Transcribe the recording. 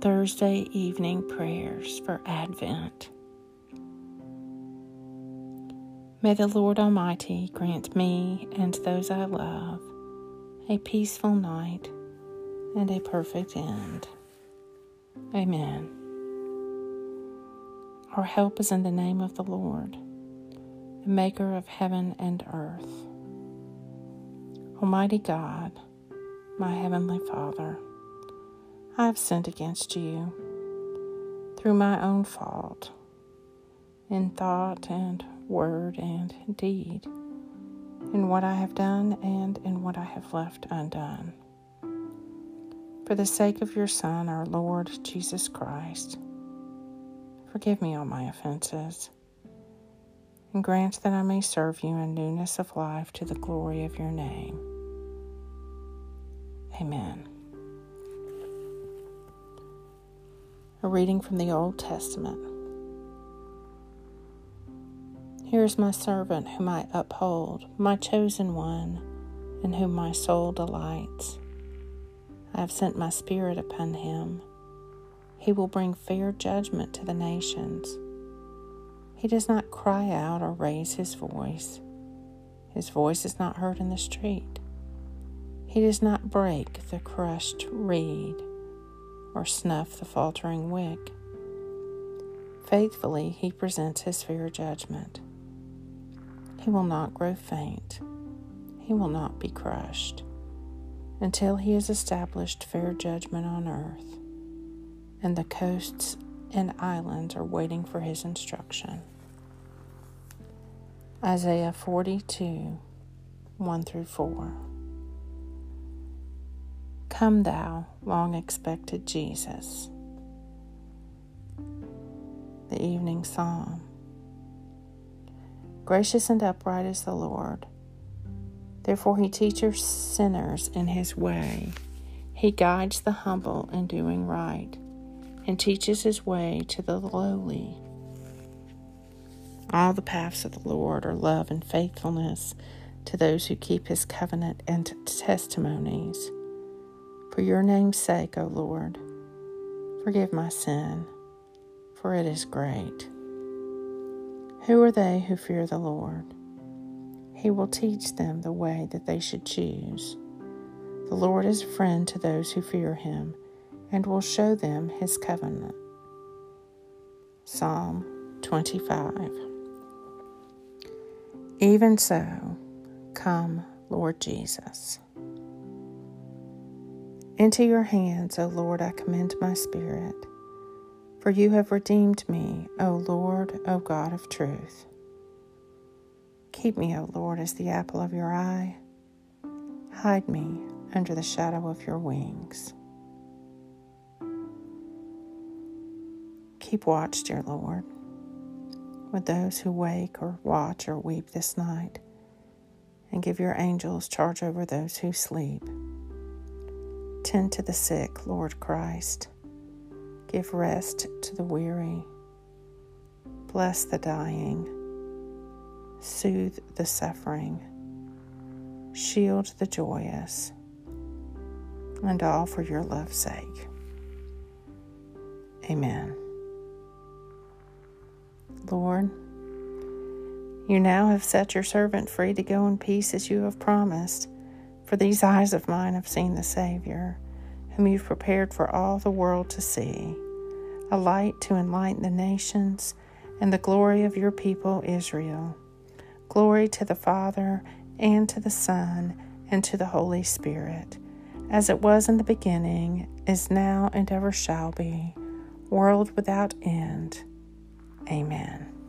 Thursday evening prayers for Advent. May the Lord Almighty grant me and those I love a peaceful night and a perfect end. Amen. Our help is in the name of the Lord, the Maker of heaven and earth. Almighty God, my Heavenly Father, I have sinned against you through my own fault, in thought and word and deed, in what I have done and in what I have left undone. For the sake of your Son, our Lord Jesus Christ, forgive me all my offenses, and grant that I may serve you in newness of life to the glory of your name. Amen. A reading from the Old Testament. Here is my servant whom I uphold, my chosen one, in whom my soul delights. I have sent my spirit upon him. He will bring fair judgment to the nations. He does not cry out or raise his voice. His voice is not heard in the street. He does not break the crushed reed or snuff the faltering wick. Faithfully, he presents his fair judgment. He will not grow faint. He will not be crushed until he has established fair judgment on earth, and the coasts and islands are waiting for his instruction. Isaiah 42 1 through 4. Come, thou long expected Jesus. The Evening Psalm. Gracious and upright is the Lord. Therefore, he teaches sinners in his way. He guides the humble in doing right and teaches his way to the lowly. All the paths of the Lord are love and faithfulness to those who keep his covenant and testimonies. For your name's sake, O Lord, forgive my sin, for it is great. Who are they who fear the Lord? He will teach them the way that they should choose. The Lord is a friend to those who fear him and will show them his covenant. Psalm 25. Even so, come, Lord Jesus. Into your hands, O Lord, I commend my spirit. For you have redeemed me, O Lord, O God of truth. Keep me, O Lord, as the apple of your eye. Hide me under the shadow of your wings. Keep watch, dear Lord, with those who wake or watch or weep this night, and give your angels charge over those who sleep. Tend to the sick, Lord Christ. Give rest to the weary. Bless the dying. Soothe the suffering. Shield the joyous. And all for your love's sake. Amen. Lord, you now have set your servant free to go in peace as you have promised. For these eyes of mine have seen the Savior, whom you've prepared for all the world to see, a light to enlighten the nations, and the glory of your people Israel. Glory to the Father, and to the Son, and to the Holy Spirit, as it was in the beginning, is now, and ever shall be, world without end. Amen.